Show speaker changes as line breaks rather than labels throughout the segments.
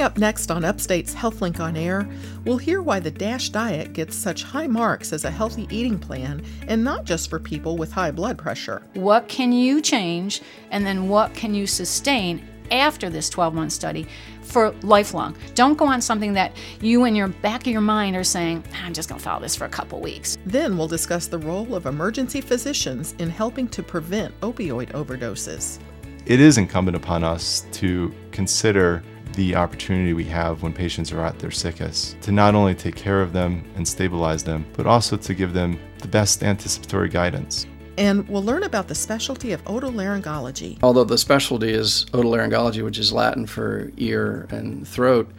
Coming up next on Upstate's HealthLink on Air, we'll hear why the DASH diet gets such high marks as a healthy eating plan and not just for people with high blood pressure.
What can you change and then what can you sustain after this 12 month study for lifelong? Don't go on something that you in your back of your mind are saying, I'm just going to follow this for a couple weeks.
Then we'll discuss the role of emergency physicians in helping to prevent opioid overdoses.
It is incumbent upon us to consider the opportunity we have when patients are at their sickest to not only take care of them and stabilize them, but also to give them the best anticipatory guidance.
And we'll learn about the specialty of otolaryngology.
Although the specialty is otolaryngology, which is Latin for ear and throat,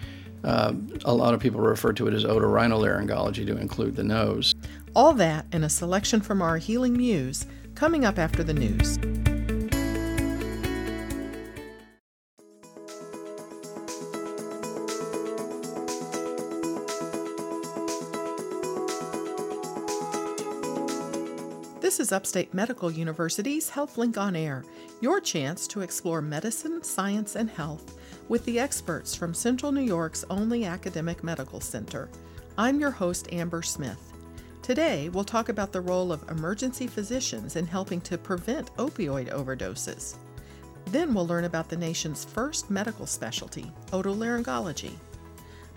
uh, a lot of people refer to it as otorhinolaryngology to include the nose.
All that and a selection from our Healing Muse coming up after the news. Upstate Medical University's HealthLink on Air, your chance to explore medicine, science, and health with the experts from Central New York's only academic medical center. I'm your host, Amber Smith. Today, we'll talk about the role of emergency physicians in helping to prevent opioid overdoses. Then we'll learn about the nation's first medical specialty, otolaryngology.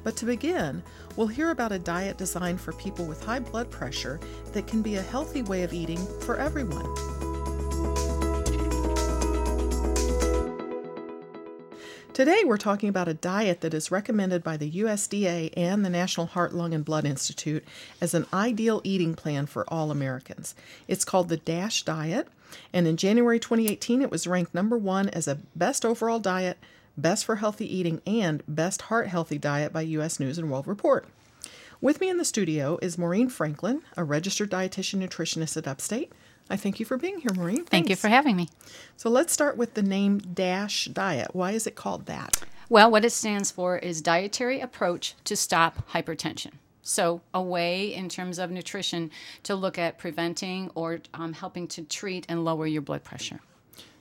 But to begin, we'll hear about a diet designed for people with high blood pressure that can be a healthy way of eating for everyone. Today, we're talking about a diet that is recommended by the USDA and the National Heart, Lung, and Blood Institute as an ideal eating plan for all Americans. It's called the DASH diet, and in January 2018, it was ranked number one as a best overall diet, best for healthy eating, and best heart healthy diet by U.S. News and World Report. With me in the studio is Maureen Franklin, a registered dietitian nutritionist at Upstate. I thank you for being here, Maureen.
Thank you for having me.
So let's start with the name DASH diet. Why is it called that?
Well, what it stands for is Dietary Approach to Stop Hypertension. So, a way in terms of nutrition to look at preventing or um, helping to treat and lower your blood pressure.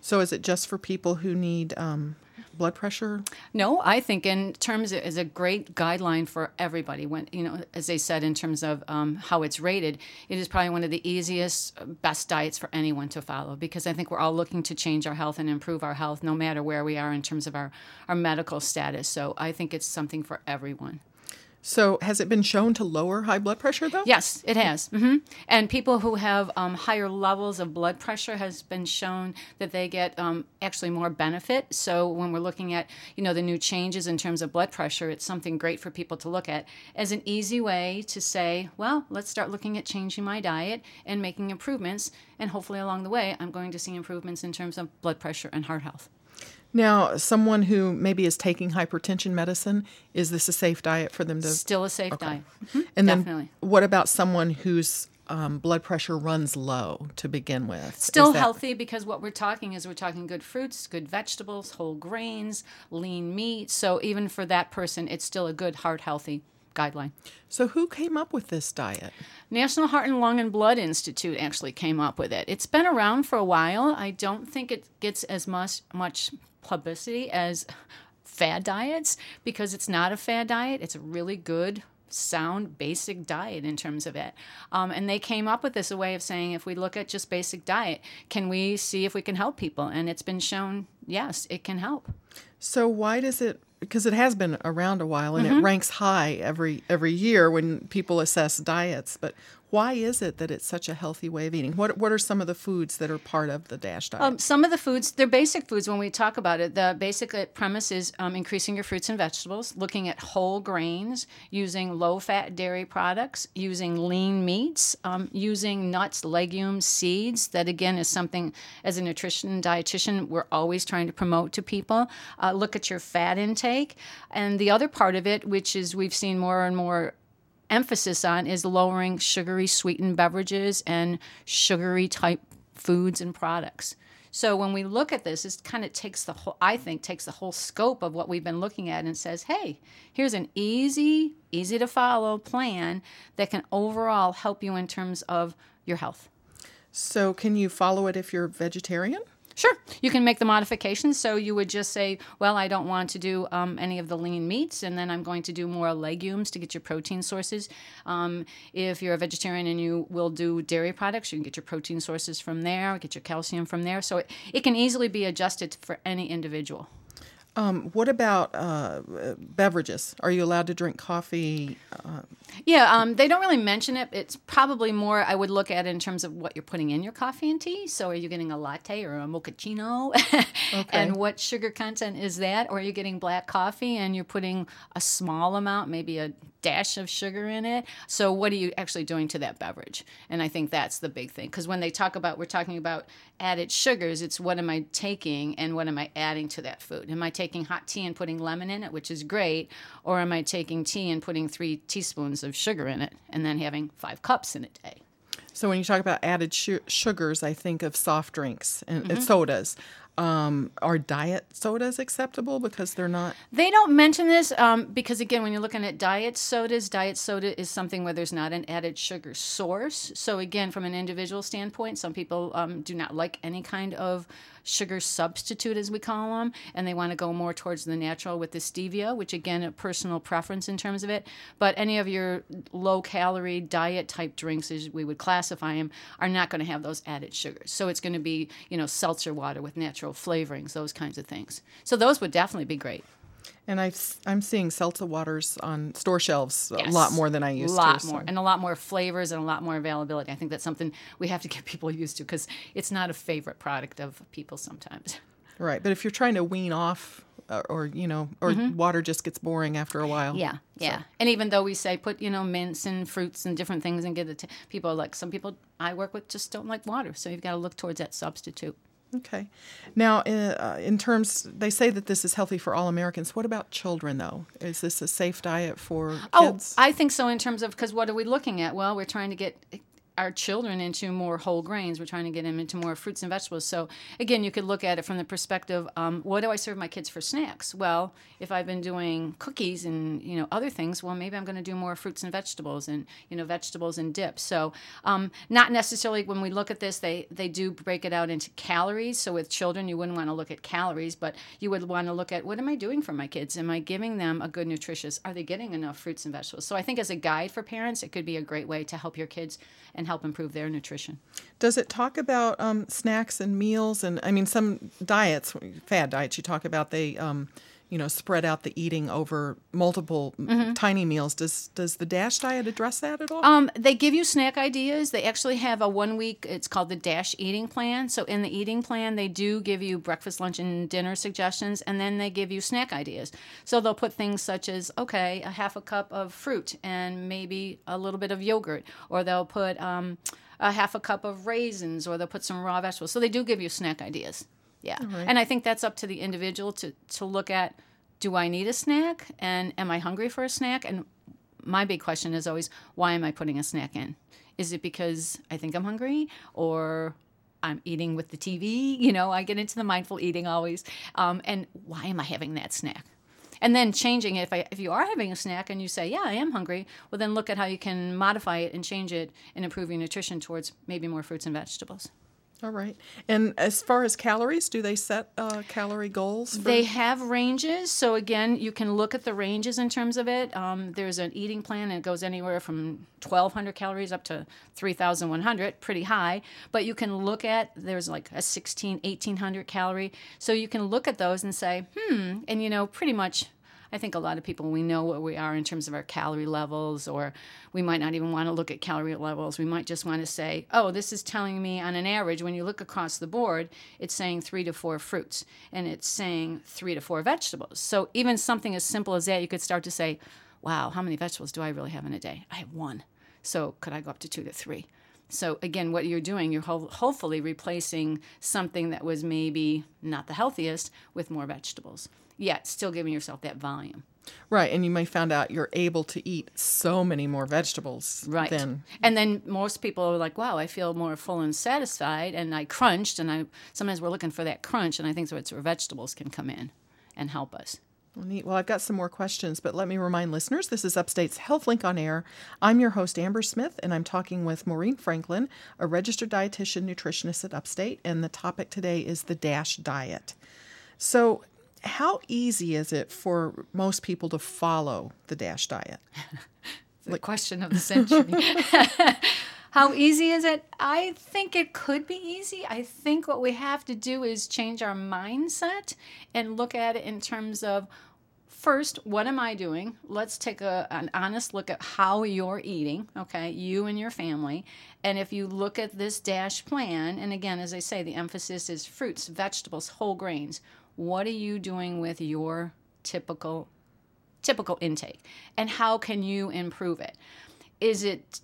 So is it just for people who need um, blood pressure?
No, I think in terms of, is a great guideline for everybody. When you know, as they said, in terms of um, how it's rated, it is probably one of the easiest, uh, best diets for anyone to follow because I think we're all looking to change our health and improve our health, no matter where we are in terms of our our medical status. So I think it's something for everyone.
So has it been shown to lower high blood pressure though?
Yes, it has. hmm And people who have um, higher levels of blood pressure has been shown that they get um, actually more benefit. So when we're looking at you know the new changes in terms of blood pressure, it's something great for people to look at as an easy way to say, well, let's start looking at changing my diet and making improvements, and hopefully along the way, I'm going to see improvements in terms of blood pressure and heart health.
Now, someone who maybe is taking hypertension medicine, is this a safe diet for them to?
Still a safe diet. Mhm,
and then, what about someone whose um, blood pressure runs low to begin with?
Still
that-
healthy because what we're talking is we're talking good fruits, good vegetables, whole grains, lean meat. So even for that person, it's still a good heart healthy guideline.
So, who came up with this diet?
National Heart and Lung and Blood Institute actually came up with it. It's been around for a while. I don't think it gets as much much publicity as fad diets because it's not a fad diet. It's a really good sound basic diet in terms of it um, and they came up with this a way of saying if we look at just basic diet can we see if we can help people and it's been shown yes it can help
So, why does it? Because it has been around a while and it
Mm-hmm.
ranks high every every year when people assess diets. But why is it that it's such a healthy way of eating? What What are some of the foods that are part of the DASH diet?
Um, some of the foods, they're basic foods when we talk about it. The basic uh, premise is um, increasing your fruits and vegetables, looking at whole grains, using low fat dairy products, using lean meats, um, using nuts, legumes, seeds. That again is something as a nutrition dietitian we're always trying to promote to people. Uh, look at your fat intake. And the other part of it, which is we've seen more and more emphasis on is lowering sugary sweetened beverages and sugary type foods and products. So when we look at this, it kind of takes the whole I think takes the whole scope of what we've been looking at and says, "Hey, here's an easy, easy to follow plan that can overall help you in terms of your health."
so, can you follow it if you're vegetarian?
Sure, you can make the modifications. So you would just say, well, I don't want to do um, any of the lean meats, and then I'm going to do more legumes to get your protein sources. Um, if you're a vegetarian and you will do dairy products, you can get your protein sources from there, get your calcium from there. So it, it can easily be adjusted for any individual.
Um, what about uh, beverages? Are you allowed to drink coffee? Uh,
yeah, um, they don't really mention it. It's probably more I would look at in terms of what you're putting in your coffee and tea. So are you getting a latte or a mochaccino? okay. And what sugar content is that? Or are you getting black coffee and you're putting a small amount, maybe a dash of sugar in it? So what are you actually doing to that beverage? And I think that's the big thing. Because when they talk about, we're talking about added sugars, it's what am I taking and what am I adding to that food? Am I taking hot tea and putting lemon in it, which is great? Or am I taking tea and putting three teaspoons of sugar in it and then having five cups in a day.
So when you talk about added sh- sugars, I think of soft drinks and, mm-hmm. and sodas. Um, are diet sodas acceptable because they're not?
They don't mention this um, because, again, when you're looking at diet sodas, diet soda is something where there's not an added sugar source. So, again, from an individual standpoint, some people um, do not like any kind of sugar substitute, as we call them, and they want to go more towards the natural with the stevia, which again, a personal preference in terms of it. But any of your low calorie diet type drinks, as we would classify them, are not going to have those added sugars. So it's going to be, you know, seltzer water with natural flavorings, those kinds of things. So those would definitely be great.
And i am seeing seltzer waters on store shelves yes. a lot more than I used
to. A lot
to,
more, so. and a lot more flavors and a lot more availability. I think that's something we have to get people used to because it's not a favorite product of people sometimes.
Right, but if you're trying to wean off, or, uh, or you know, or mm-hmm. water just gets boring after a while.
Yeah, yeah. So. And even though we say put you know mints and fruits and different things and get it, to, people are like some people I work with just don't like water, so you've got to look towards that substitute.
Okay. Now, uh, in terms, they say that this is healthy for all Americans. What about children, though? Is this a safe diet for
oh, kids? Oh, I think so. In terms of because what are we looking at? Well, we're trying to get our children into more whole grains. We're trying to get them into more fruits and vegetables. So again, you could look at it from the perspective: um, what do I serve my kids for snacks? Well, if I've been doing cookies and you know other things, well, maybe I'm going to do more fruits and vegetables and you know vegetables and dips. So um, not necessarily when we look at this, they they do break it out into calories. So with children, you wouldn't want to look at calories, but you would want to look at what am I doing for my kids? Am I giving them a good nutritious? Are they getting enough fruits and vegetables? So I think as a guide for parents, it could be a great way to help your kids and help improve their nutrition.
Does it talk about um, snacks and meals? And I mean, some diets, fad diets, you talk about they. Um, you know spread out the eating over multiple mm-hmm. tiny meals. Does does the dash diet address that at all?
Um, they give you snack ideas. They actually have a one week it's called the dash eating plan. So in the eating plan they do give you breakfast lunch and dinner suggestions and then they give you snack ideas. So they'll put things such as okay a half a cup of fruit and maybe a little bit of yogurt or they'll put um, a half a cup of raisins or they'll put some raw vegetables. So they do give you snack ideas yeah. Right. And I think that's up to the individual to, to look at do I need a snack and am I hungry for a snack? And my big question is always why am I putting a snack in? Is it because I think I'm hungry or I'm eating with the TV? You know, I get into the mindful eating always. Um, and why am I having that snack? and then changing it. If, I, if you are having a snack and you say, yeah, I am hungry, well, then look at how you can modify it and change it and improve your nutrition towards maybe more fruits and vegetables.
All right. And as far as calories, do they set uh, calorie goals?
For- they have ranges. So, again, you can look at the ranges in terms of it. Um, there's an eating plan, and it goes anywhere from 1,200 calories up to 3,100, pretty high. But you can look at, there's like a 16, 1,800 calorie. So, you can look at those and say, hmm, and you know, pretty much I think a lot of people, we know what we are in terms of our calorie levels, or we might not even want to look at calorie levels. We might just want to say, oh, this is telling me on an average, when you look across the board, it's saying three to four fruits and it's saying three to four vegetables. So even something as simple as that, you could start to say, wow, how many vegetables do I really have in a day? I have one. So could I go up to two to three? So again, what you're doing, you're ho- hopefully replacing something that was maybe not the healthiest with more vegetables yet still giving yourself that volume.
Right, and you may find out you're able to eat so many more vegetables.
Right,
than...
and then most people are like, "Wow, I feel more full and satisfied." And I crunched, and I sometimes we're looking for that crunch, and I think that's where vegetables can come in and help us.
Well, neat. Well, I've got some more questions, but let me remind listeners this is Upstate's HealthLink on Air. I'm your host, Amber Smith, and I'm talking with Maureen Franklin, a registered dietitian nutritionist at Upstate, and the topic today is the DASH diet. So, how easy is it for most people to follow the DASH diet?
the question of the century. How easy is it? I think it could be easy. I think what we have to do is change our mindset and look at it in terms of first, what am I doing? Let's take a, an honest look at how you're eating, okay, you and your family. And if you look at this DASH plan, and again, as I say, the emphasis is fruits, vegetables, whole grains. What are you doing with your typical typical intake? And how can you improve it? Is it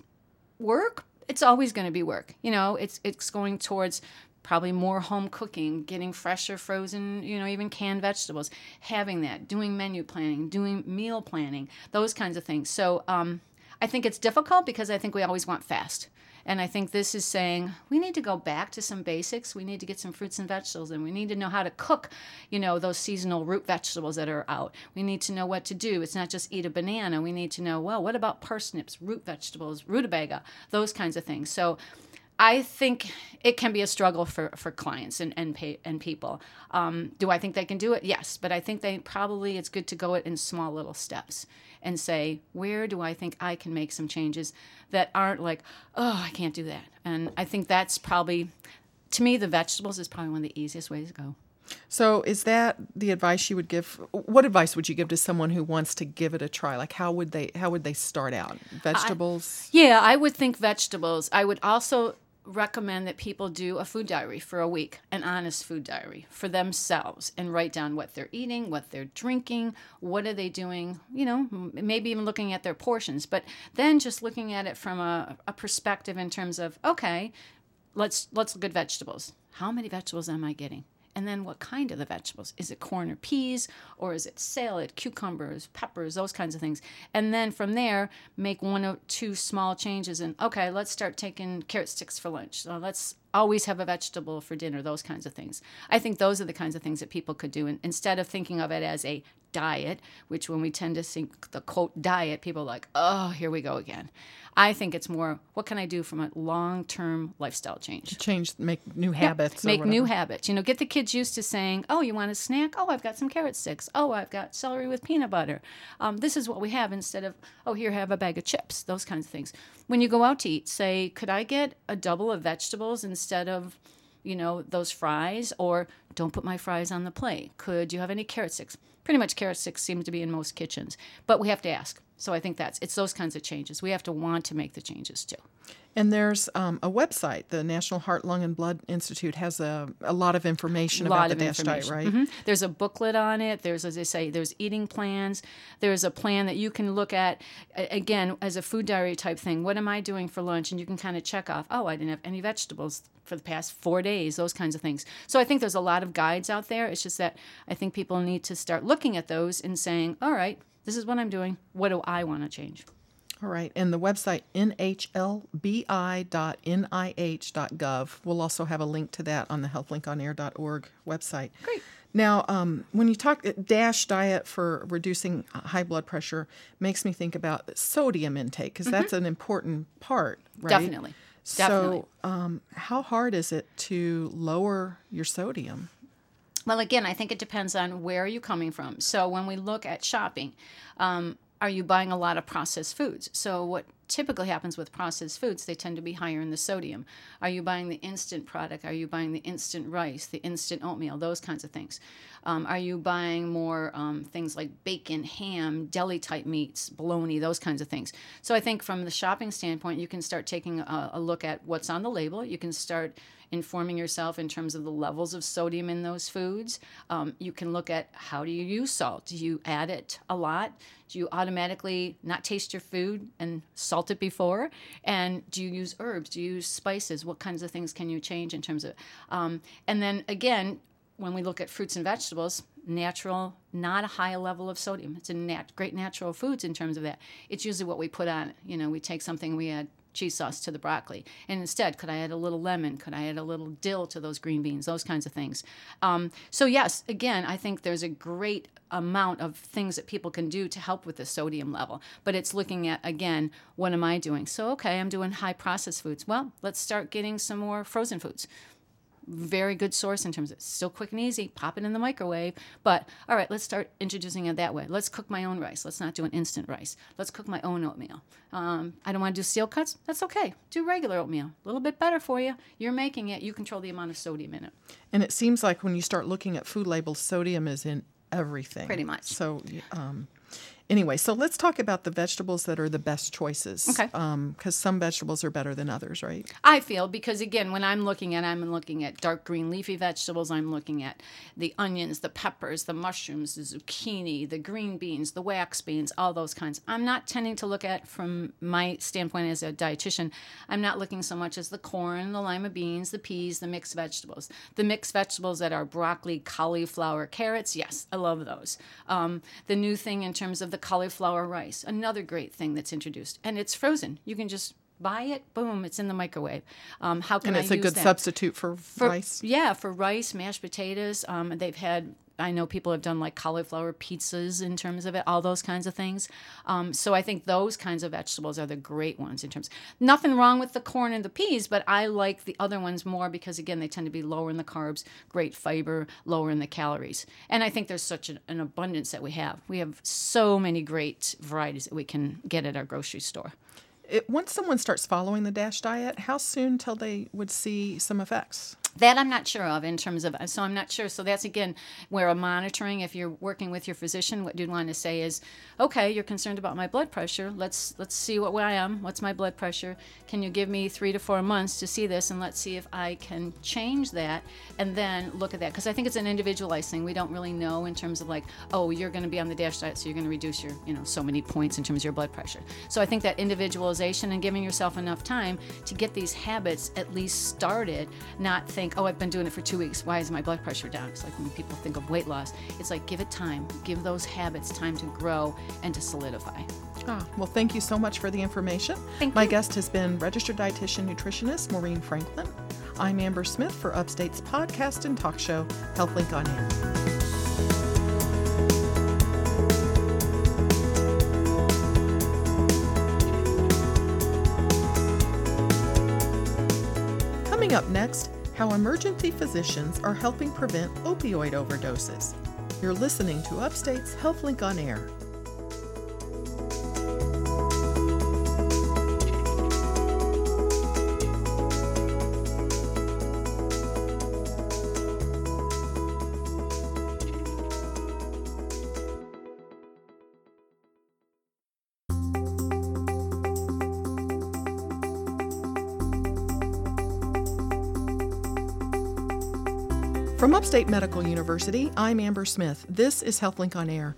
work? it's always going to be work. You know, it's it's going towards probably more home cooking, getting fresher frozen, you know, even canned vegetables, having that, doing menu planning, doing meal planning, those kinds of things. So um, I think it's difficult because I think we always want fast. And I think this is saying we need to go back to some basics. We need to get some fruits and vegetables, and we need to know how to cook, you know, those seasonal root vegetables that are out. We need to know what to do. It's not just eat a banana. We need to know, well, what about parsnips, root vegetables, rutabaga, those kinds of things. So I think it can be a struggle for, for clients and and, pay, and people. Um, do I think they can do it? Yes, but I think they probably it's good to go it in small little steps and say where do I think I can make some changes that aren't like oh I can't do that. And I think that's probably to me the vegetables is probably one of the easiest ways to go.
So, is that the advice you would give? What advice would you give to someone who wants to give it a try? Like, how would they how would they start out? Vegetables?
I, yeah, I would think vegetables. I would also recommend that people do a food diary for a week, an honest food diary for themselves, and write down what they're eating, what they're drinking, what are they doing, you know, maybe even looking at their portions, but then just looking at it from a, a perspective in terms of, okay, let's let's look at vegetables. How many vegetables am I getting? And then what kind of the vegetables? Is it corn or peas, or is it salad, cucumbers, peppers, those kinds of things? And then from there, make one or two small changes. And okay, let's start taking carrot sticks for lunch. So let's always have a vegetable for dinner, those kinds of things. I think those are the kinds of things that people could do. And instead of thinking of it as a diet, which when we tend to think the quote diet, people are like, oh, here we go again. I think it's more what can I do from a long term lifestyle change?
Change, make new habits.
Yeah, make new habits. You know, get the kids used to saying, oh, you want a snack? Oh, I've got some carrot sticks. Oh, I've got celery with peanut butter. Um, this is what we have instead of, oh, here, have a bag of chips, those kinds of things. When you go out to eat, say, could I get a double of vegetables instead of, you know, those fries? Or don't put my fries on the plate. Could you have any carrot sticks? Pretty much carrot sticks seem to be in most kitchens, but we have to ask. So I think that's it's those kinds of changes. We have to want to make the changes too.
And there's um, a website. The National Heart, Lung, and Blood Institute has a, a lot of information
lot
about
the
DASH diet, right?
Mm-hmm. There's a booklet on it. There's, as I say, there's eating plans. There's a plan that you can look at, again, as a food diary type thing. What am I doing for lunch? And you can kind of check off, oh, I didn't have any vegetables for the past four days, those kinds of things. So I think there's a lot of guides out there. It's just that I think people need to start looking at those and saying, all right, this is what I'm doing. What do I want to change?
All right. And the website, nhlbi.nih.gov, we'll also have a link to that on the healthlinkonair.org website.
Great.
Now, um, when you talk uh, DASH diet for reducing high blood pressure, makes me think about sodium intake because mm-hmm. that's an important part, right?
Definitely. Definitely.
So, um, how hard is it to lower your sodium?
Well, again, I think it depends on where you're you coming from. So when we look at shopping, um, are you buying a lot of processed foods? So what typically happens with processed foods, they tend to be higher in the sodium. Are you buying the instant product? Are you buying the instant rice, the instant oatmeal, those kinds of things? Um, are you buying more um, things like bacon, ham, deli type meats, bologna, those kinds of things? So I think from the shopping standpoint, you can start taking a, a look at what's on the label. You can start informing yourself in terms of the levels of sodium in those foods. Um, you can look at how do you use salt? Do you add it a lot? Do you automatically not taste your food and salt it before? And do you use herbs? Do you use spices? What kinds of things can you change in terms of? Um, and then again, when we look at fruits and vegetables, natural, not a high level of sodium. It's a nat- great natural foods in terms of that. It's usually what we put on. You know, we take something, we add cheese sauce to the broccoli. And instead, could I add a little lemon? Could I add a little dill to those green beans? Those kinds of things. Um, so, yes, again, I think there's a great amount of things that people can do to help with the sodium level. But it's looking at, again, what am I doing? So, okay, I'm doing high processed foods. Well, let's start getting some more frozen foods very good source in terms of still quick and easy, pop it in the microwave. But all right, let's start introducing it that way. Let's cook my own rice. Let's not do an instant rice. Let's cook my own oatmeal. Um, I don't want to do steel cuts. That's okay. Do regular oatmeal. A little bit better for you. You're making it. You control the amount of sodium in it.
And it seems like when you start looking at food labels, sodium is in everything.
Pretty much.
So, um, anyway, so let's talk about the vegetables that are the best choices.
Okay.
Because um, some vegetables are better than others, right?
I feel because again, when I'm looking at, I'm looking at dark green leafy vegetables. I'm looking at the onions, the peppers, the mushrooms, the zucchini, the green beans, the wax beans, all those kinds. I'm not tending to look at from my standpoint as a dietitian. I'm not looking so much as the corn, the lima beans, the peas, the mixed vegetables. The mixed vegetables that are broccoli, cauliflower, carrots. Yes, I love those. Um, the new thing in terms of the cauliflower rice, another great thing that's introduced, and it's frozen. You can just buy it, boom, it's in the microwave. Um, how can
And
I
it's a
use
good substitute for,
For-
rice.
Yeah, for rice, mashed potatoes. Um, they've had. I know people have done like cauliflower pizzas in terms of it, all those kinds of things. Um, so I think those kinds of vegetables are the great ones in terms. Nothing wrong with the corn and the peas, but I like the other ones more because again they tend to be lower in the carbs, great fiber, lower in the calories. And I think there's such an, an abundance that we have. We have so many great varieties that we can get at our grocery store.
It, once someone starts following the DASH diet, how soon till they would see some effects?
That I'm not sure of in terms of, so I'm not sure. So that's again where a monitoring, if you're working with your physician, what you'd want to say is, okay, you're concerned about my blood pressure. Let's let's see what I am. What's my blood pressure? Can you give me three to four months to see this, and let's see if I can change that, and then look at that because I think it's an individualized thing. We don't really know in terms of like, oh, you're going to be on the DASH diet, so you're going to reduce your, you know, so many points in terms of your blood pressure. So I think that individualization and giving yourself enough time to get these habits at least started, not think, oh, I've been doing it for two weeks. Why is my blood pressure down? It's like when people think of weight loss, it's like give it time, give those habits time to grow and to solidify.
Ah, well, thank you so much for the information.
Thank
My
you.
guest has been registered dietitian nutritionist Maureen Franklin. I'm Amber Smith for Upstate's podcast and talk show, HealthLink on Air. Coming up next, how emergency physicians are helping prevent opioid overdoses. You're listening to Upstate's HealthLink on Air. From Upstate Medical University, I'm Amber Smith. This is HealthLink on Air.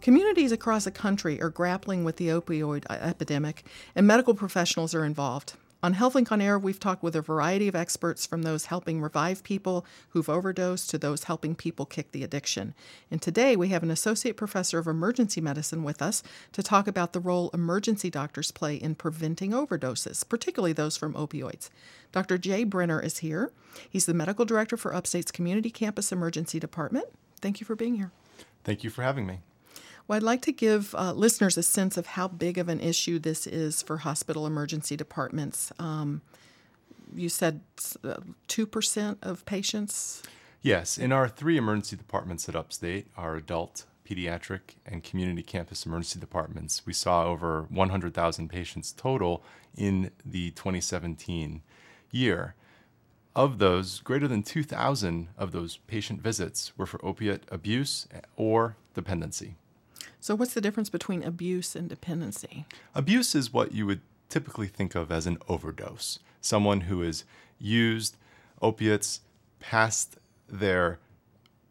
Communities across the country are grappling with the opioid epidemic, and medical professionals are involved. On HealthLink on Air, we've talked with a variety of experts from those helping revive people who've overdosed to those helping people kick the addiction. And today we have an associate professor of emergency medicine with us to talk about the role emergency doctors play in preventing overdoses, particularly those from opioids. Dr. Jay Brenner is here. He's the medical director for Upstate's Community Campus Emergency Department. Thank you for being here.
Thank you for having me.
Well, I'd like to give uh, listeners a sense of how big of an issue this is for hospital emergency departments. Um, you said uh, 2% of patients.
Yes, in our three emergency departments at Upstate, our adult, pediatric, and community campus emergency departments, we saw over 100,000 patients total in the 2017 year. Of those, greater than 2,000 of those patient visits were for opiate abuse or dependency.
So, what's the difference between abuse and dependency?
Abuse is what you would typically think of as an overdose. Someone who has used opiates past their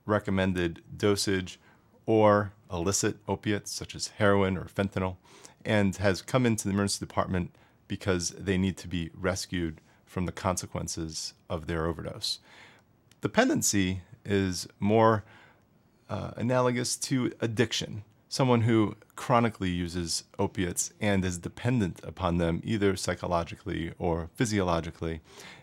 recommended dosage or illicit opiates such as heroin or fentanyl and has come into the emergency department because they need to be rescued from the consequences of their overdose. Dependency is more uh, analogous to addiction. Someone who chronically uses opiates and is dependent upon them either psychologically or physiologically,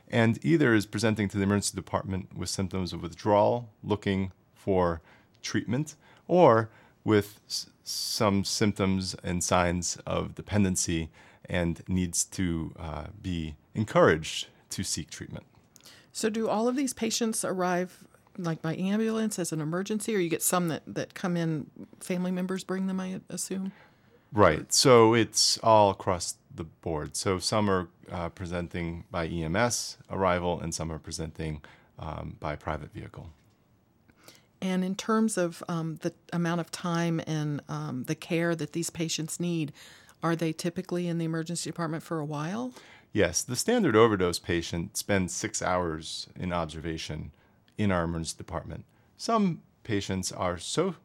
and either is presenting to the emergency department with symptoms of withdrawal, looking for treatment, or with some symptoms and signs of dependency and needs to uh, be encouraged to seek treatment.
So, do all of these patients arrive like by ambulance as an emergency, or you get some that, that come in, family members bring them, I assume?
Right. So it's all across the board. So some are uh, presenting by EMS arrival, and some are presenting um, by private vehicle.
And in terms of um, the amount of time and um, the care that these patients need, are they typically in the emergency department for a while?
Yes, the standard overdose patient spends six hours in observation in our emergency department. Some patients are so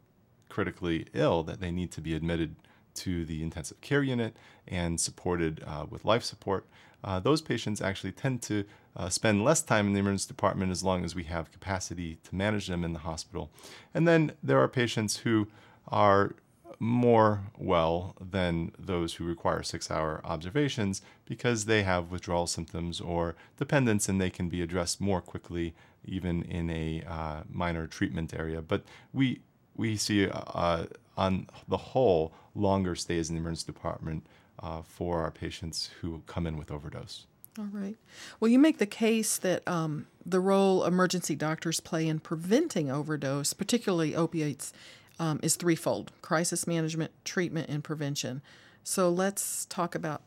critically ill that they need to be admitted to the intensive care unit and supported uh, with life support. Uh, those patients actually tend to uh, spend less time in the emergency department as long as we have capacity to manage them in the hospital. And then there are patients who are more well than those who require six hour observations because they have withdrawal symptoms or dependence and they can be addressed more quickly even in a uh, minor treatment area. But we we see uh, on the whole longer stays in the emergency department uh, for our patients who come in with overdose.
All right. Well, you make the case that um, the role emergency doctors play in preventing overdose, particularly opiates, um, is threefold crisis management, treatment, and prevention. So let's talk about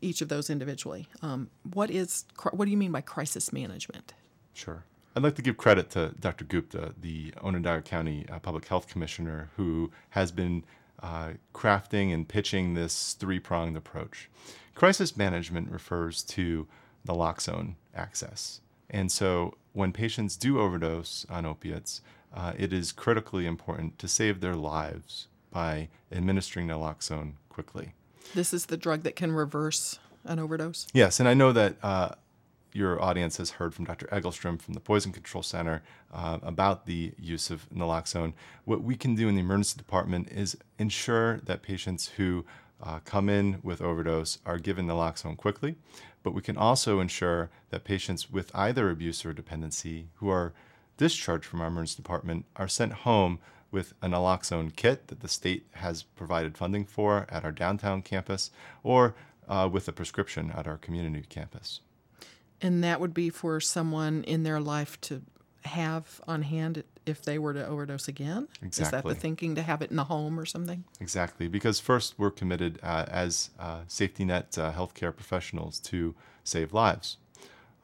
each of those individually. Um, what is what do you mean by crisis management?
Sure. I'd like to give credit to Dr. Gupta, the Onondaga County uh, Public Health Commissioner, who has been uh, crafting and pitching this three pronged approach. Crisis management refers to naloxone access. And so when patients do overdose on opiates, uh, it is critically important to save their lives by administering naloxone quickly.
This is the drug that can reverse an overdose?
Yes, and I know that uh, your audience has heard from Dr. Egelstrom from the Poison Control Center uh, about the use of naloxone. What we can do in the emergency department is ensure that patients who uh, come in with overdose are given naloxone quickly, but we can also ensure that patients with either abuse or dependency who are discharged from our emergency department are sent home with a naloxone kit that the state has provided funding for at our downtown campus or uh, with a prescription at our community campus.
And that would be for someone in their life to have on hand if they were to overdose again?
Exactly.
Is that the thinking to have it in the home or something?
Exactly, because first we're committed uh, as uh, safety net uh, healthcare professionals to save lives.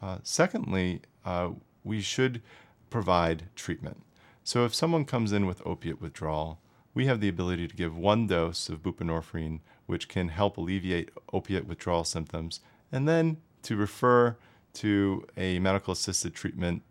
Uh, secondly, uh, we should provide treatment. So if someone comes in with opiate withdrawal, we have the ability to give one dose of buprenorphine, which can help alleviate opiate withdrawal symptoms, and then to refer to a medical assisted treatment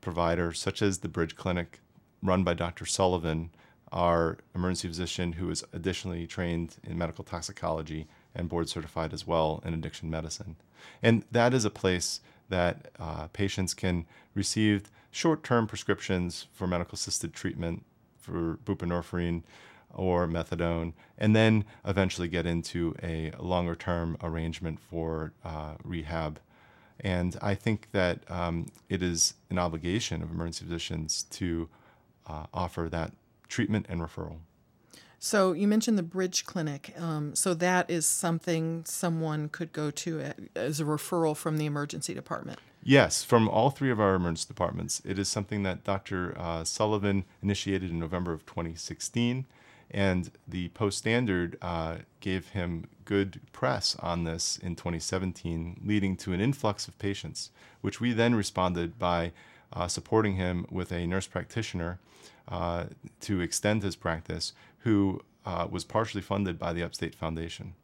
provider, such as the Bridge Clinic, run by Dr. Sullivan, our emergency physician who is additionally trained in medical toxicology and board certified as well in addiction medicine. And that is a place that uh, patients can receive short term prescriptions for medical assisted treatment for buprenorphine or methadone, and then eventually get into a longer term arrangement for uh, rehab and I think that um, it is an obligation of emergency physicians to uh, offer that treatment and referral.
So you mentioned the Bridge Clinic. Um, so that is something someone could go to as a referral from the emergency department.
Yes, from all three of our emergency departments. It is something that Dr. Uh, Sullivan initiated in November of 2016 and the Post Standard uh, gave him good press on this in 2017, leading to an influx of patients, which we then responded by uh, supporting him with a nurse practitioner uh, to extend his practice, who uh, was partially funded by the Upstate Foundation.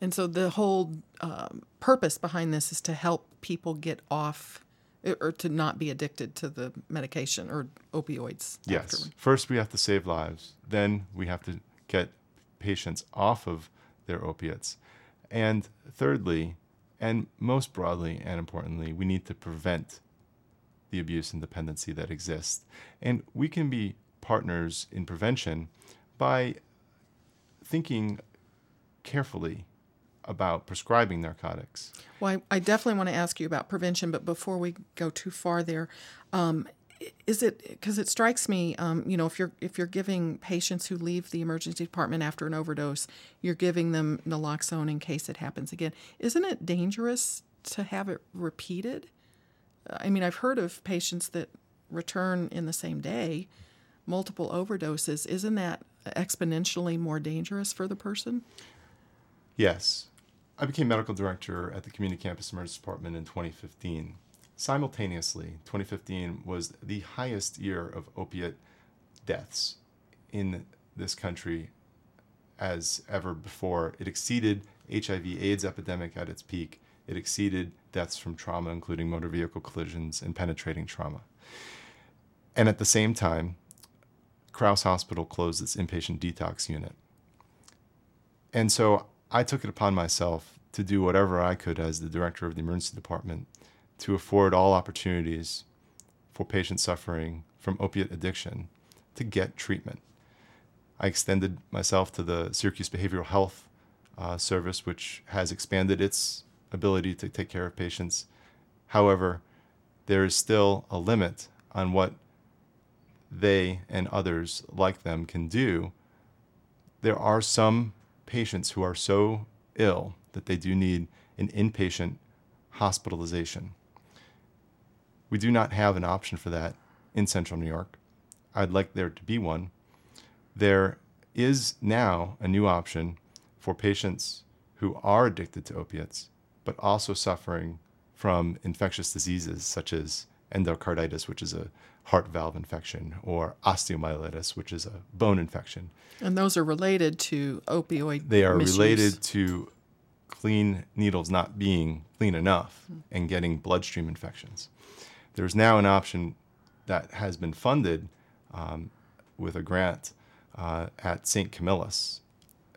And so the whole um, purpose behind this is to help people get off or to not be addicted to the medication or opioids.
Yes. Afterward. First, we have to save lives. Then we have to get patients off of their opiates. And thirdly, and most broadly and importantly, we need to prevent the abuse and dependency that exists. And we can be partners in prevention by thinking carefully about prescribing narcotics.
Well, I, I definitely want to ask you about prevention, but before we go too far there, um, is it because it strikes me, um, you know, if you're if you're giving patients who leave the emergency department after an overdose, you're giving them naloxone in case it happens again. Isn't it dangerous to have it repeated? I mean, I've heard of patients that return in the same day, multiple overdoses. Isn't that exponentially more dangerous for the person?
Yes. I became medical director at the Community Campus Emergency Department in 2015. Simultaneously, 2015 was the highest year of opiate deaths in this country as ever before. It exceeded HIV/AIDS epidemic at its peak. It exceeded deaths from trauma, including motor vehicle collisions and penetrating trauma. And at the same time, Crouse Hospital closed its inpatient detox unit. And so I took it upon myself to do whatever I could as the director of the emergency department to afford all opportunities for patients suffering from opiate addiction to get treatment. I extended myself to the Syracuse Behavioral Health uh, Service, which has expanded its ability to take care of patients. However, there is still a limit on what they and others like them can do. There are some patients who are so ill that they do need an inpatient hospitalization. We do not have an option for that in central New York. I'd like there to be one. There is now a new option for patients who are addicted to opiates, but also suffering from infectious diseases such as endocarditis, which is a heart valve infection, or osteomyelitis, which is a bone infection.
And those are related to opioid.
They are
misuse.
related to clean needles not being clean enough and getting bloodstream infections. There's now an option that has been funded um, with a grant uh, at St. Camillus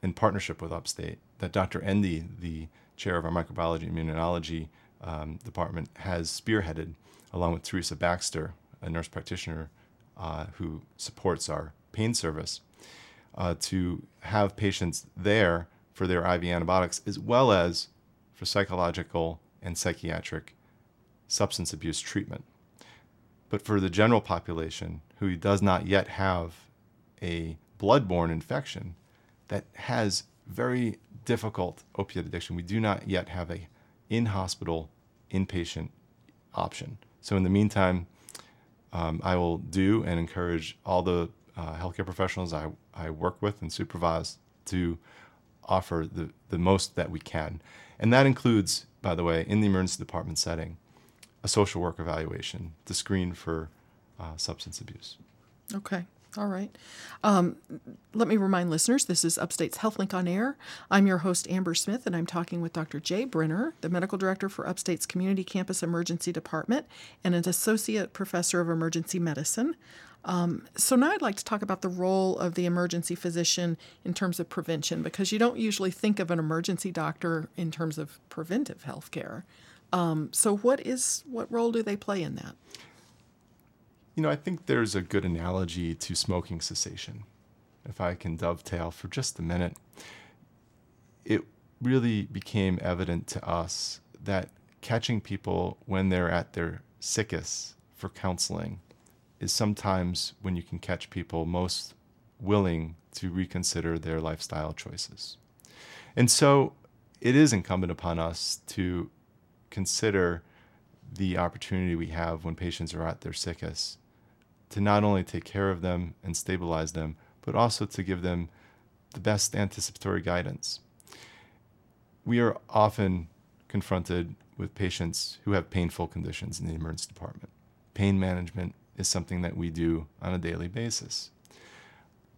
in partnership with Upstate that Dr. Endy, the chair of our microbiology and immunology um, department, has spearheaded along with Teresa Baxter, a nurse practitioner uh, who supports our pain service, uh, to have patients there for their IV antibiotics as well as for psychological and psychiatric substance abuse treatment. But for the general population who does not yet have a bloodborne infection that has very difficult opiate addiction, we do not yet have a in-hospital inpatient option. So in the meantime, um, I will do and encourage all the uh, healthcare professionals I, I work with and supervise to offer the, the most that we can. And that includes, by the way, in the emergency department setting, a social work evaluation to screen for uh, substance abuse.
Okay. All right. Um, let me remind listeners this is Upstate's HealthLink on Air. I'm your host, Amber Smith, and I'm talking with Dr. Jay Brenner, the medical director for Upstate's Community Campus Emergency Department and an associate professor of emergency medicine. Um, so now I'd like to talk about the role of the emergency physician in terms of prevention because you don't usually think of an emergency doctor in terms of preventive health care. Um, so what is what role do they play in that?
You know, I think there's a good analogy to smoking cessation. If I can dovetail for just a minute, it really became evident to us that catching people when they're at their sickest for counseling is sometimes when you can catch people most willing to reconsider their lifestyle choices. And so it is incumbent upon us to consider the opportunity we have when patients are at their sickest to not only take care of them and stabilize them, but also to give them the best anticipatory guidance. We are often confronted with patients who have painful conditions in the emergency department. Pain management is something that we do on a daily basis.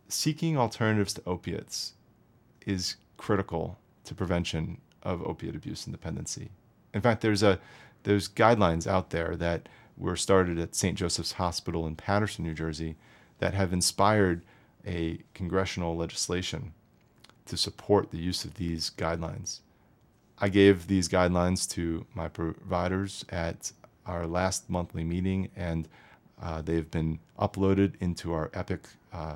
Seeking alternatives to opiates is critical to prevention of opiate abuse and dependency. In fact, there's a there's guidelines out there that were started at St. Joseph's Hospital in Paterson, New Jersey, that have inspired a congressional legislation to support the use of these guidelines. I gave these guidelines to my providers at our last monthly meeting, and uh, they've been uploaded into our EPIC uh,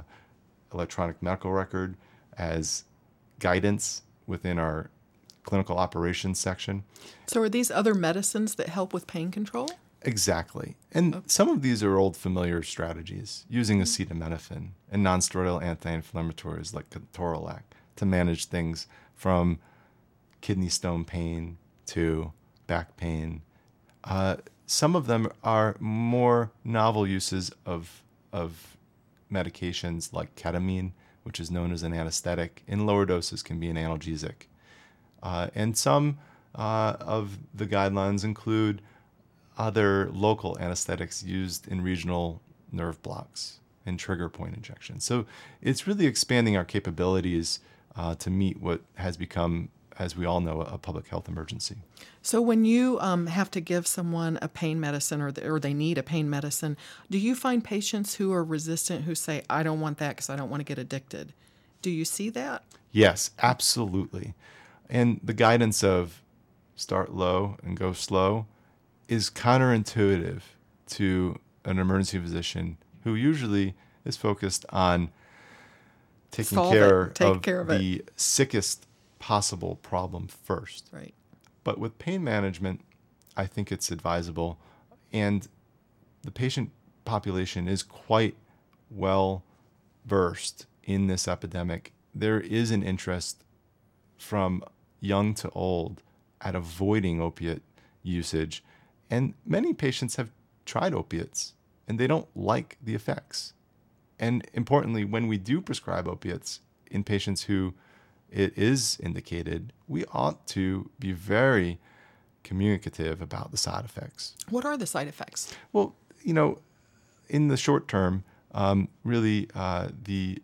electronic medical record as guidance within our clinical operations section.
So, are these other medicines that help with pain control?
Exactly. And some of these are old familiar strategies, using acetaminophen and nonsteroidal anti-inflammatories like ketorolac to manage things from kidney stone pain to back pain. Uh, some of them are more novel uses of, of medications like ketamine, which is known as an anesthetic. In lower doses, can be an analgesic. Uh, and some uh, of the guidelines include other local anesthetics used in regional nerve blocks and trigger point injections. So it's really expanding our capabilities uh, to meet what has become, as we all know, a public health emergency.
So when you um, have to give someone a pain medicine or, the, or they need a pain medicine, do you find patients who are resistant who say, I don't want that because I don't want to get addicted? Do you see that?
Yes, absolutely. And the guidance of start low and go slow is counterintuitive to an emergency physician who usually is focused on taking
Solve
care,
it.
Of
care of
the
it.
sickest possible problem first.
Right.
But with pain management, I think it's advisable. And the patient population is quite well versed in this epidemic. There is an interest from young to old at avoiding opiate usage. And many patients have tried opiates and they don't like the effects. And importantly, when we do prescribe opiates in patients who it is indicated, we ought to be very communicative about the side effects.
What are the side effects?
Well, you know, in the short term, um, really uh, the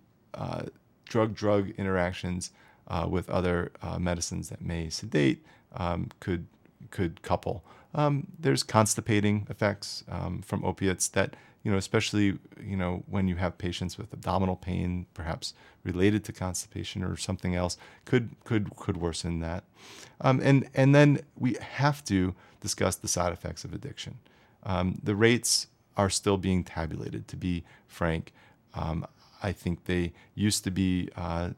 drug drug interactions uh, with other uh, medicines that may sedate um, could could couple. Um, there's constipating effects um, from opiates that you know, especially you know when you have patients with abdominal pain, perhaps related to constipation or something else, could could could worsen that. Um, and and then we have to discuss the side effects of addiction. Um, the rates are still being tabulated. To be frank, um, I think they used to be uh,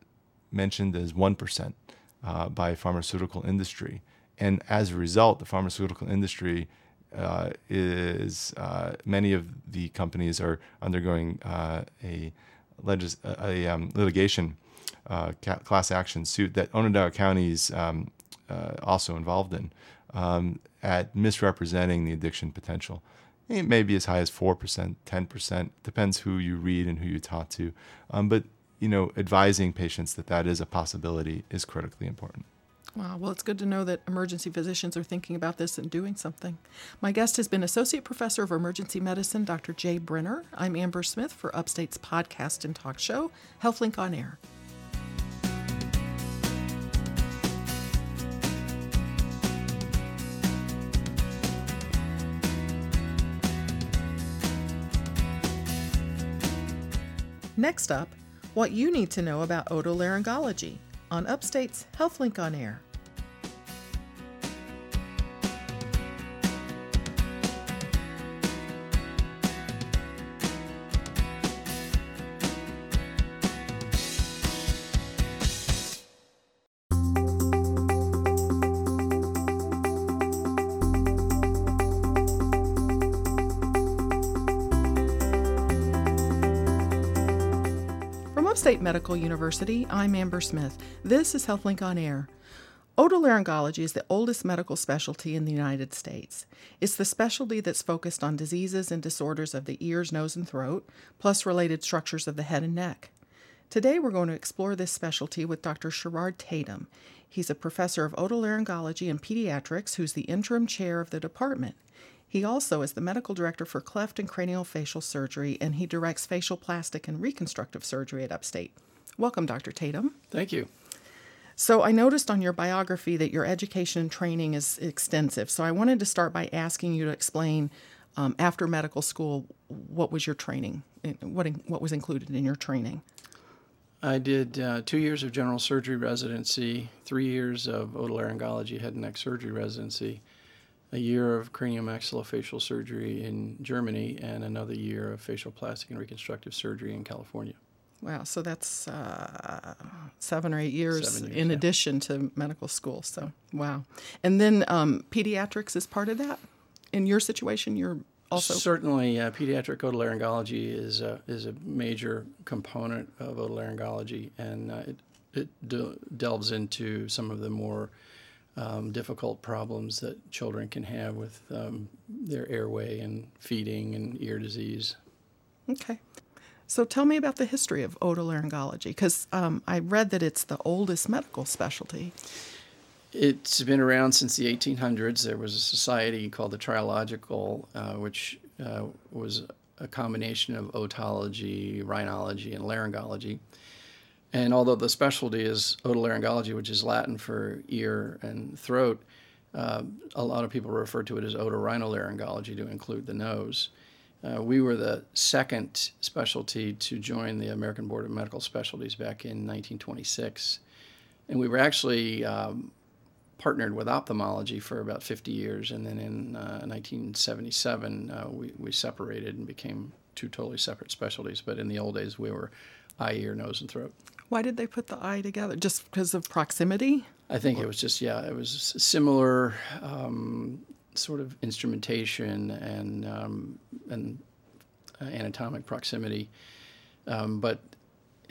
mentioned as one percent uh, by pharmaceutical industry, and as a result, the pharmaceutical industry uh, is uh, many of the companies are undergoing uh, a, legis- a um, litigation uh, ca- class action suit that Onondaga County is um, uh, also involved in um, at misrepresenting the addiction potential. It may be as high as 4%, 10%, depends who you read and who you talk to. Um, but, you know, advising patients that that is a possibility is critically important.
Wow, well, it's good to know that emergency physicians are thinking about this and doing something. My guest has been Associate Professor of Emergency Medicine, Dr. Jay Brenner. I'm Amber Smith for Upstate's podcast and talk show, HealthLink on Air. Next up, what you need to know about otolaryngology on Upstate's HealthLink on Air. Medical University, I'm Amber Smith. This is HealthLink on Air. Otolaryngology is the oldest medical specialty in the United States. It's the specialty that's focused on diseases and disorders of the ears, nose, and throat, plus related structures of the head and neck. Today, we're going to explore this specialty with Dr. Sherard Tatum. He's a professor of otolaryngology and pediatrics who's the interim chair of the department. He also is the medical director for cleft and craniofacial surgery, and he directs facial plastic and reconstructive surgery at Upstate. Welcome, Dr. Tatum.
Thank you.
So, I noticed on your biography that your education and training is extensive. So, I wanted to start by asking you to explain um, after medical school what was your training, what, what was included in your training.
I did uh, two years of general surgery residency, three years of otolaryngology head and neck surgery residency, a year of craniomaxillofacial surgery in Germany, and another year of facial plastic and reconstructive surgery in California.
Wow, so that's uh, seven or eight years,
years,
in
yeah.
addition to medical school. So, wow. And then um, pediatrics is part of that. In your situation, you're also.
Certainly, uh, pediatric otolaryngology is a, is a major component of otolaryngology, and uh, it, it de- delves into some of the more um, difficult problems that children can have with um, their airway and feeding and ear disease.
Okay. So tell me about the history of otolaryngology, because um, I read that it's the oldest medical specialty.
It's been around since the 1800s. There was a society called the Triological, uh, which uh, was a combination of otology, rhinology, and laryngology. And although the specialty is otolaryngology, which is Latin for ear and throat, uh, a lot of people refer to it as otorhinolaryngology to include the nose. Uh, we were the second specialty to join the American Board of Medical Specialties back in 1926. And we were actually um, partnered with ophthalmology for about 50 years. And then in uh, 1977, uh, we, we separated and became two totally separate specialties. But in the old days, we were eye, ear, nose, and throat.
Why did they put the eye together? Just because of proximity?
I think it was just yeah, it was similar um, sort of instrumentation and um, and uh, anatomic proximity, um, but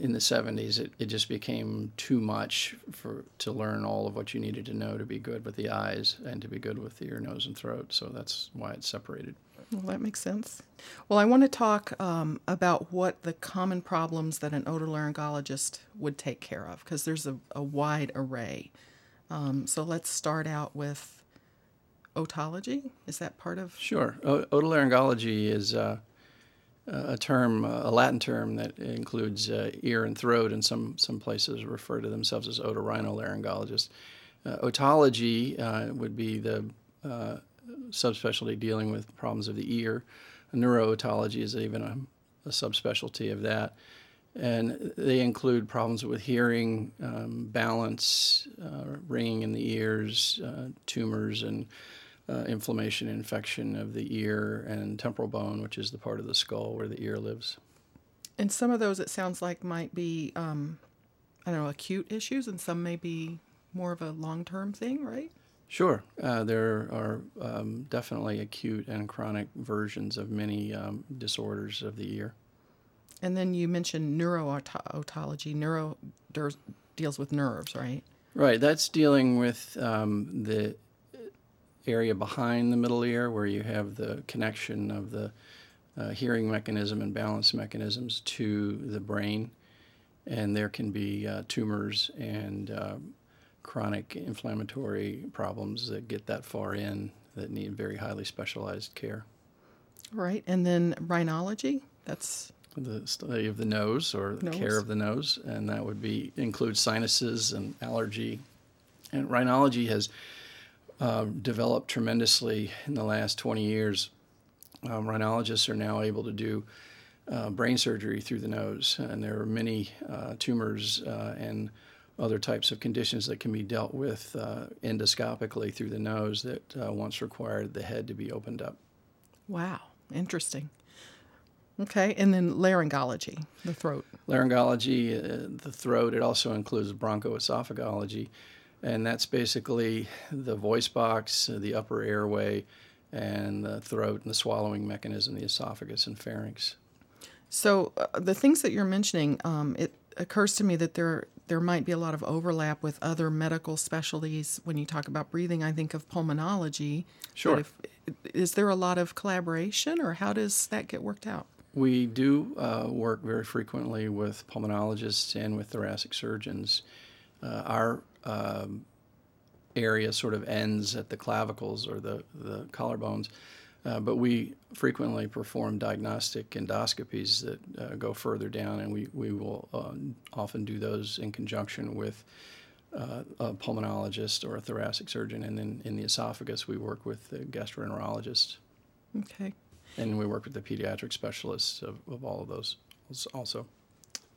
in the 70s it, it just became too much for to learn all of what you needed to know to be good with the eyes and to be good with the ear, nose, and throat. So that's why it's separated.
Well, that makes sense. Well, I want to talk um, about what the common problems that an otolaryngologist would take care of, because there's a, a wide array. Um, so let's start out with otology. Is that part of?
Sure. O- otolaryngology is uh, a term, uh, a Latin term that includes uh, ear and throat, and some, some places refer to themselves as otorhinolaryngologists. Uh, otology uh, would be the uh, subspecialty dealing with problems of the ear. Neurootology is even a, a subspecialty of that. And they include problems with hearing, um, balance, uh, ringing in the ears, uh, tumors, and uh, inflammation infection of the ear and temporal bone, which is the part of the skull where the ear lives.
And some of those, it sounds like, might be, um, I don't know, acute issues, and some may be more of a long term thing, right?
Sure. Uh, there are um, definitely acute and chronic versions of many um, disorders of the ear.
And then you mentioned neurootology. Neuro der- deals with nerves, right?
Right. That's dealing with um, the area behind the middle ear where you have the connection of the uh, hearing mechanism and balance mechanisms to the brain. And there can be uh, tumors and uh, chronic inflammatory problems that get that far in that need very highly specialized care.
Right. And then rhinology. That's
the study of the nose or the
Nose.
care of the nose, and that would be include sinuses and allergy. And rhinology has uh, developed tremendously in the last 20 years. Um, rhinologists are now able to do uh, brain surgery through the nose, and there are many uh, tumors uh, and other types of conditions that can be dealt with uh, endoscopically through the nose that uh, once required the head to be opened up.
wow, interesting. Okay. And then laryngology, the throat.
laryngology, uh, the throat. It also includes bronchoesophagology, and that's basically the voice box, the upper airway, and the throat and the swallowing mechanism, the esophagus and pharynx.
So uh, the things that you're mentioning, um, it occurs to me that there there might be a lot of overlap with other medical specialties. When you talk about breathing, I think of pulmonology.
Sure.
if- is there a lot of collaboration, or how does that get worked out?
We do uh, work very frequently with pulmonologists and with thoracic surgeons. Uh, our um, area sort of ends at the clavicles or the, the collarbones, uh, but we frequently perform diagnostic endoscopies that uh, go further down, and we, we will uh, often do those in conjunction with uh, a pulmonologist or a thoracic surgeon. And then in the esophagus, we work with the gastroenterologist
Okay.
and we work with the pediatric specialists of, of all of those also.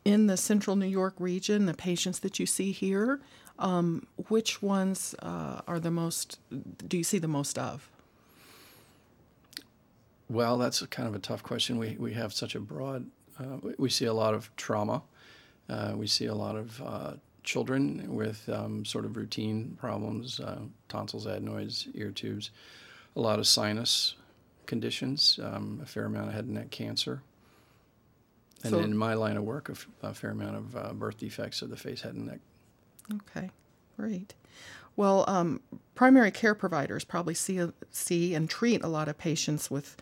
In the central New York region, the patients that you see here, um, which ones uh, are the most, do you see the most of?
Well, that's a kind of a tough question. We, we have such a broad, uh, we- see a lot of trauma, Uh, we see a lot of uh, children with um, sort of routine problems, uh, tonsils, adenoids, ear tubes, a lot of sinus conditions, um, a fair amount of head and neck cancer. And
So-
in my line of work, a, f- a fair amount of uh, birth defects of the face, head, and neck.
Okay, great. Well, um, primary care providers probably see see and treat a lot of patients with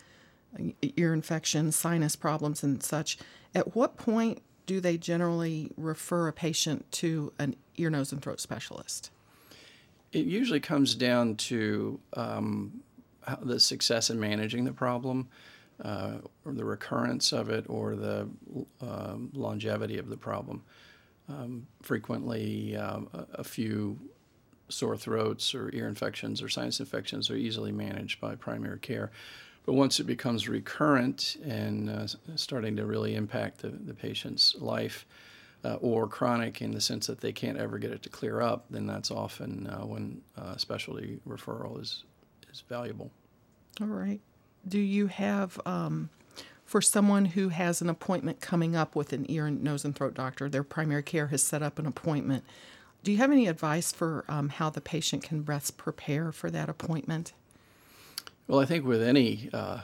ear infections, sinus problems, and such. At what point do they generally refer a patient to an ear, nose, and throat specialist?
It usually comes down to um, the success in managing the problem, uh, or the recurrence of it, or the um longevity of the problem. Um, frequently, um, a few sore throats or ear infections or sinus infections are easily managed by primary care. But once it becomes recurrent and uh, starting to really impact the, the patient's life, uh, or chronic in the sense that they can't ever get it to clear up, then that's often uh, when uh, specialty referral is, is valuable.
All right. Do you have, um, for someone who has an appointment coming up with an ear, and nose, and throat doctor, their primary care has set up an appointment. Do you have any advice for um, how the patient can best prepare for that appointment?
Well, I think with any uh,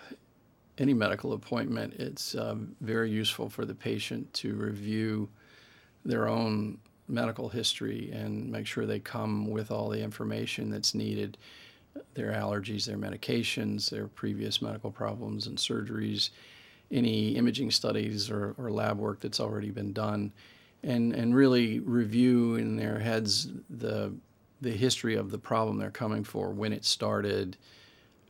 any medical appointment, it's um, very useful for the patient to review their own medical history and make sure they come with all the information that's needed their allergies, their medications, their previous medical problems and surgeries, any imaging studies or, or lab work that's already been done, and, and really review in their heads the, the history of the problem they're coming for, when it started,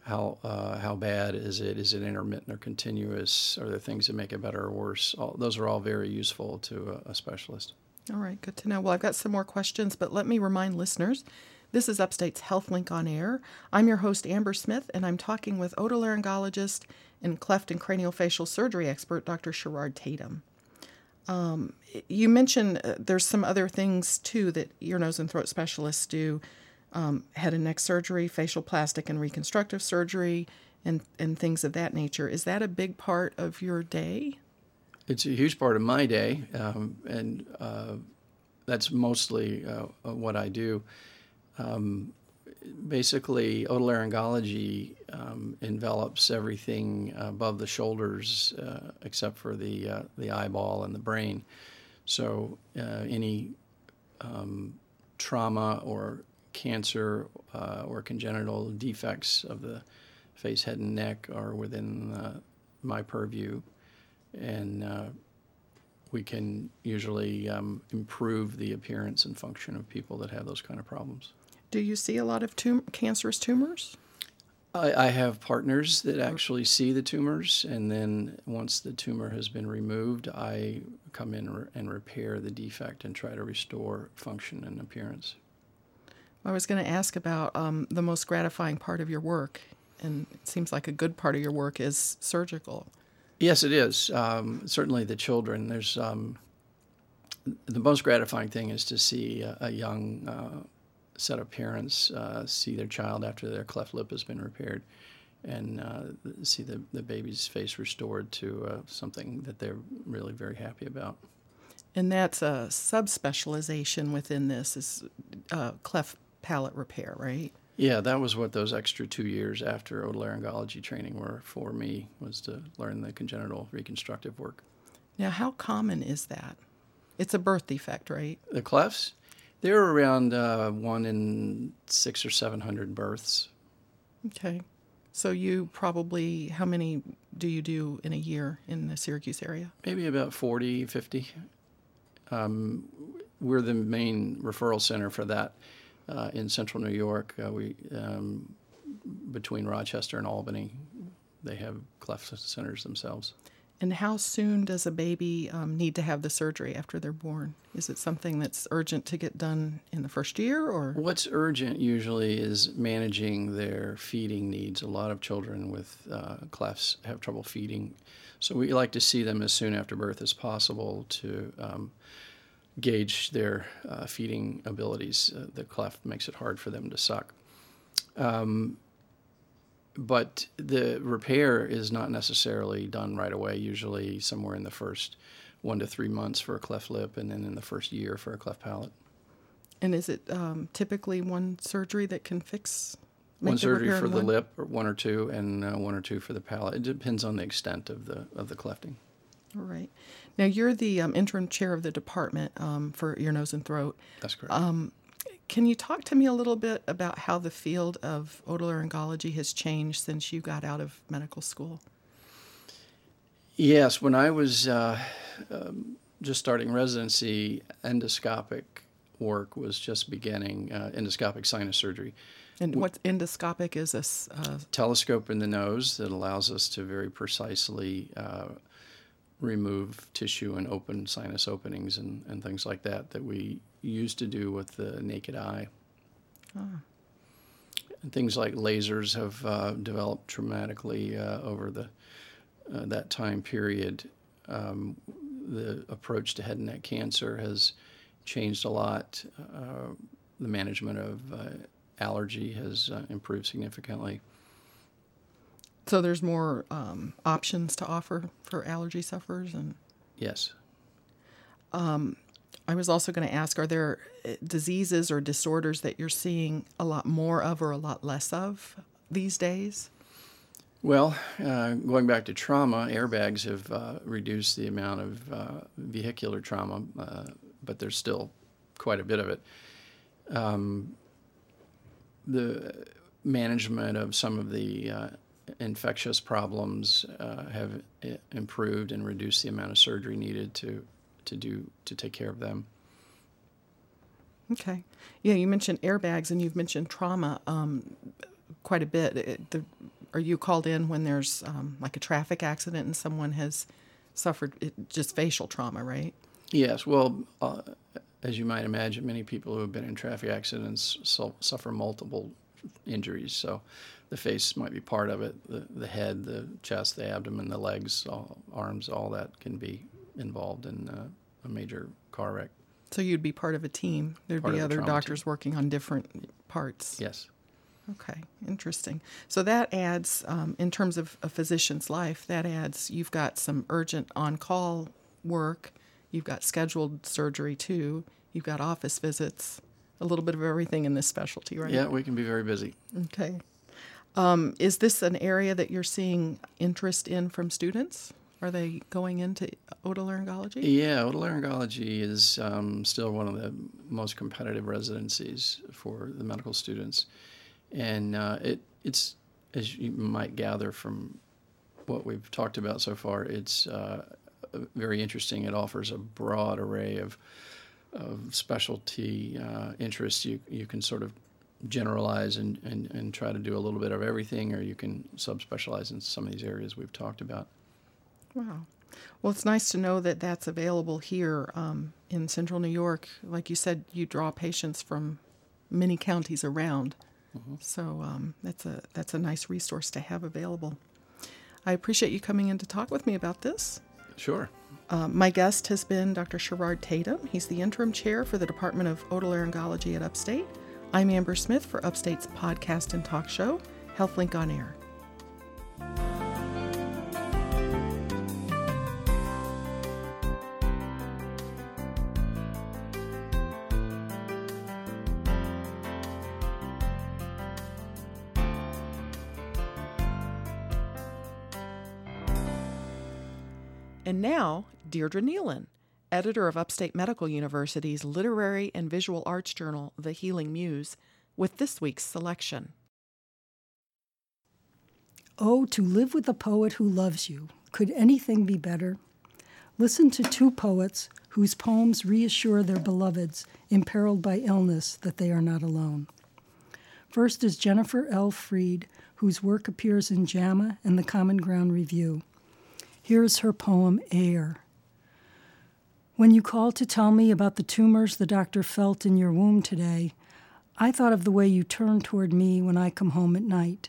how uh, how bad is it? Is it intermittent or continuous? Are there things that make it better or worse? All, those are all very useful to a, a specialist.
All right, good to know. Well, I've got some more questions, but let me remind listeners this is Upstate's HealthLink on Air. I'm your host, Amber Smith, and I'm talking with otolaryngologist and cleft and craniofacial surgery expert, Dr. Sherard Tatum. Um, you mentioned uh, there's some other things too that ear, nose, and throat specialists do um, head and neck surgery, facial plastic and reconstructive surgery, and, and things of that nature. Is that a big part of your day?
It's a huge part of my day, um, and uh, that's mostly uh, what I do. Um, basically, otolaryngology um, envelops everything above the shoulders uh, except for the uh, the eyeball and the brain. So uh, any um, trauma or cancer uh, or congenital defects of the face, head, and neck are within uh, my purview, and uh, we can usually um, improve the appearance and function of people that have those kind of problems.
Do you see a lot of tum- cancerous tumors?
I, I have partners that actually see the tumors, and then once the tumor has been removed, I come in re- and repair the defect and try to restore function and appearance.
I was going to ask about um, the most gratifying part of your work, and it seems like a good part of your work is surgical.
Yes, it is. Um, certainly, the children. There's um, the most gratifying thing is to see a, a young uh, set of parents uh, see their child after their cleft lip has been repaired, and uh, see the, the baby's face restored to uh, something that they're really very happy about.
And that's a subspecialization within this is uh, cleft palate repair, right?
Yeah, that was what those extra two years after otolaryngology training were for me was to learn the congenital reconstructive work.
Now, how common is that? It's a birth defect, right?
The clefts, they're around uh, one in six or seven hundred births.
Okay. So you probably, how many do you do in a year in the Syracuse area?
maybe about 40, 50. Um, we're the main referral center for that uh, in central New York. Uh, we um, between Rochester and Albany, they have cleft centers themselves.
And how soon does a baby um, need to have the surgery after they're born? Is it something that's urgent to get done in the first year, or
What's urgent usually is managing their feeding needs. A lot of children with uh, clefts have trouble feeding, so we like to see them as soon after birth as possible to um, gauge their uh, feeding abilities. Uh, the cleft makes it hard for them to suck. Um, but the repair is not necessarily done right away, usually somewhere in the first one to three months for a cleft lip, and then in the first year for a cleft palate.
And is it um, typically one surgery that can fix?
One surgery for the
one?
lip, or one or two, and uh, one or two for the palate. It depends on the extent of the of the clefting.
All right. Now you're the um, interim chair of the department um, for ear, nose, and throat.
That's correct.
Um, Can you talk to me a little bit about how the field of otolaryngology has changed since you got out of medical school?
Yes, when I was uh, um, just starting residency, endoscopic work was just beginning, uh, endoscopic sinus surgery.
And what endoscopic is this? Uh,
Telescope in the nose that allows us to very precisely uh, remove tissue and open sinus openings and, and things like that that we used to do with the naked eye. And things like lasers have uh, developed dramatically uh, over the uh, that time period. Um, the approach to head and neck cancer has changed a lot. Uh, the management of uh, allergy has uh, improved significantly.
So there's more um, options to offer for allergy sufferers, and
Yes.
I was also going to ask: Are there uh, diseases or disorders that you're seeing a lot more of or a lot less of these days?
Well, uh, going back to trauma, airbags have uh, reduced the amount of uh, vehicular trauma, uh, but there's still quite a bit of it. Um, the management of some of the uh, infectious problems uh, have improved and reduced the amount of surgery needed to to do to take care of them.
Okay. Yeah, you mentioned airbags and you've mentioned trauma um, quite a bit. It- the, are you called in when there's um, like a traffic accident and someone has suffered it, just facial trauma, right?
Yes, well, uh, as you might imagine, many people who have been in traffic accidents su- suffer multiple injuries. So the face might be part of it, the, the head, the chest, the abdomen, the legs, all, arms, all that can be involved in uh, a major car wreck.
So you'd be part of a team. There'd
Part
be other doctors working on different parts.
Yes.
Okay, interesting. So that adds, um, in terms of a physician's life, that adds, you've got some urgent on call work, you've got scheduled surgery too, you've got office visits, a little bit of everything in this specialty, right?
Yeah, we can be very busy.
Okay. Um, is this an area that you're seeing interest in from students? Are they going into otolaryngology?
Yeah, otolaryngology is um, still one of the most competitive residencies for the medical students, and uh, it it's as you might gather from what we've talked about so far, it's uh, very interesting. It offers a broad array of of specialty uh, interests. You you can sort of generalize and, and, and try to do a little bit of everything, or you can subspecialize in some of these areas we've talked about.
Wow. Well, it's nice to know that that's available here um, in central New York. Like you said, you draw patients from many counties around. So um, that's a that's a nice resource to have available. I appreciate you coming in to talk with me about this.
Sure.
Um, my guest has been Dr. Sherard Tatum. He's the interim chair for the Department of Otolaryngology at Upstate. I'm Amber Smith for Upstate's podcast and talk show, HealthLink on Air. And now, Deirdre Neilen, editor of Upstate Medical University's literary and visual arts journal, The Healing Muse, with this week's selection.
Oh, to live with a poet who loves you. Could anything be better? Listen to two poets whose poems reassure their beloveds, imperiled by illness, that they are not alone. First is Jennifer L. Freed, whose work appears in JAMA and the Common Ground Review. Here is her poem, Air. When you called to tell me about the tumors the doctor felt in your womb today, I thought of the way you turn toward me when I come home at night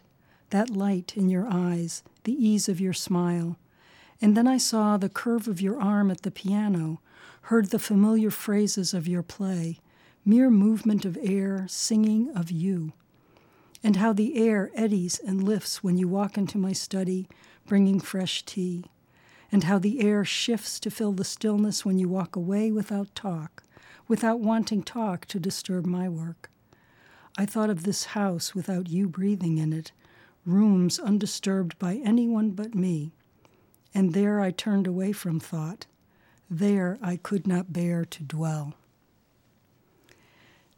that light in your eyes, the ease of your smile. And then I saw the curve of your arm at the piano, heard the familiar phrases of your play, mere movement of air singing of you. And how the air eddies and lifts when you walk into my study, bringing fresh tea. And how the air shifts to fill the stillness when you walk away without talk, without wanting talk to disturb my work. I thought of this house without you breathing in it, rooms undisturbed by anyone but me. And there I turned away from thought. There I could not bear to dwell.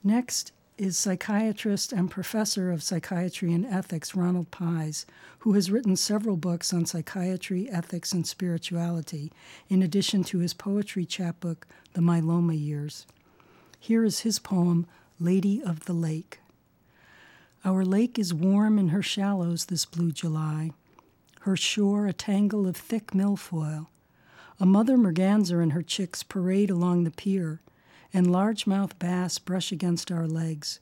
Next is psychiatrist and professor of psychiatry and ethics Ronald Pies, who has written several books on psychiatry, ethics, and spirituality, in addition to his poetry chapbook, The Myeloma Years. Here is his poem, Lady of the Lake. Our lake is warm in her shallows this blue July, her shore a tangle of thick milfoil. A mother merganser and her chicks parade along the pier, and largemouth bass brush against our legs.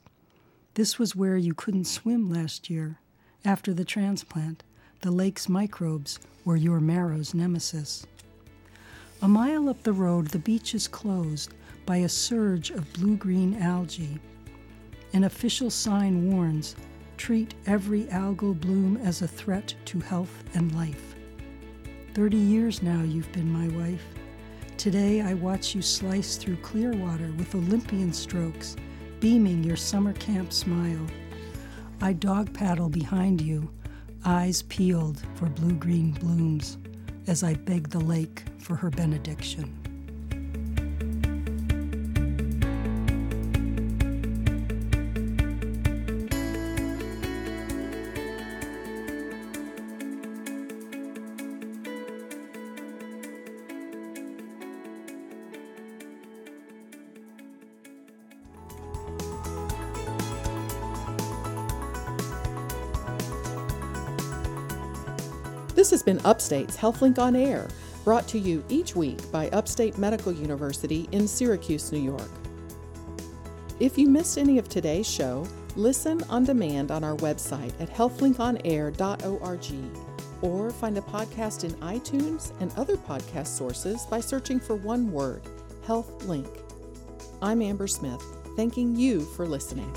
This was where you couldn't swim last year, after the transplant. The lake's microbes were your marrow's nemesis. A mile up the road, the beach is closed by a surge of blue green algae an official sign warns treat every algal bloom as a threat to health and life. Thirty years now you've been my wife. Today I watch you slice through clear water with Olympian strokes, beaming your summer camp smile. I dog paddle behind you, eyes peeled for blue green blooms, as I beg the lake for her benediction.
Been Upstate's HealthLink on Air, brought to you each week by Upstate Medical University in Syracuse, New York. If you missed any of today's show, listen on demand on our website at healthlinkonair.org or find a podcast in iTunes and other podcast sources by searching for one word, HealthLink. I'm Amber Smith, thanking you for listening.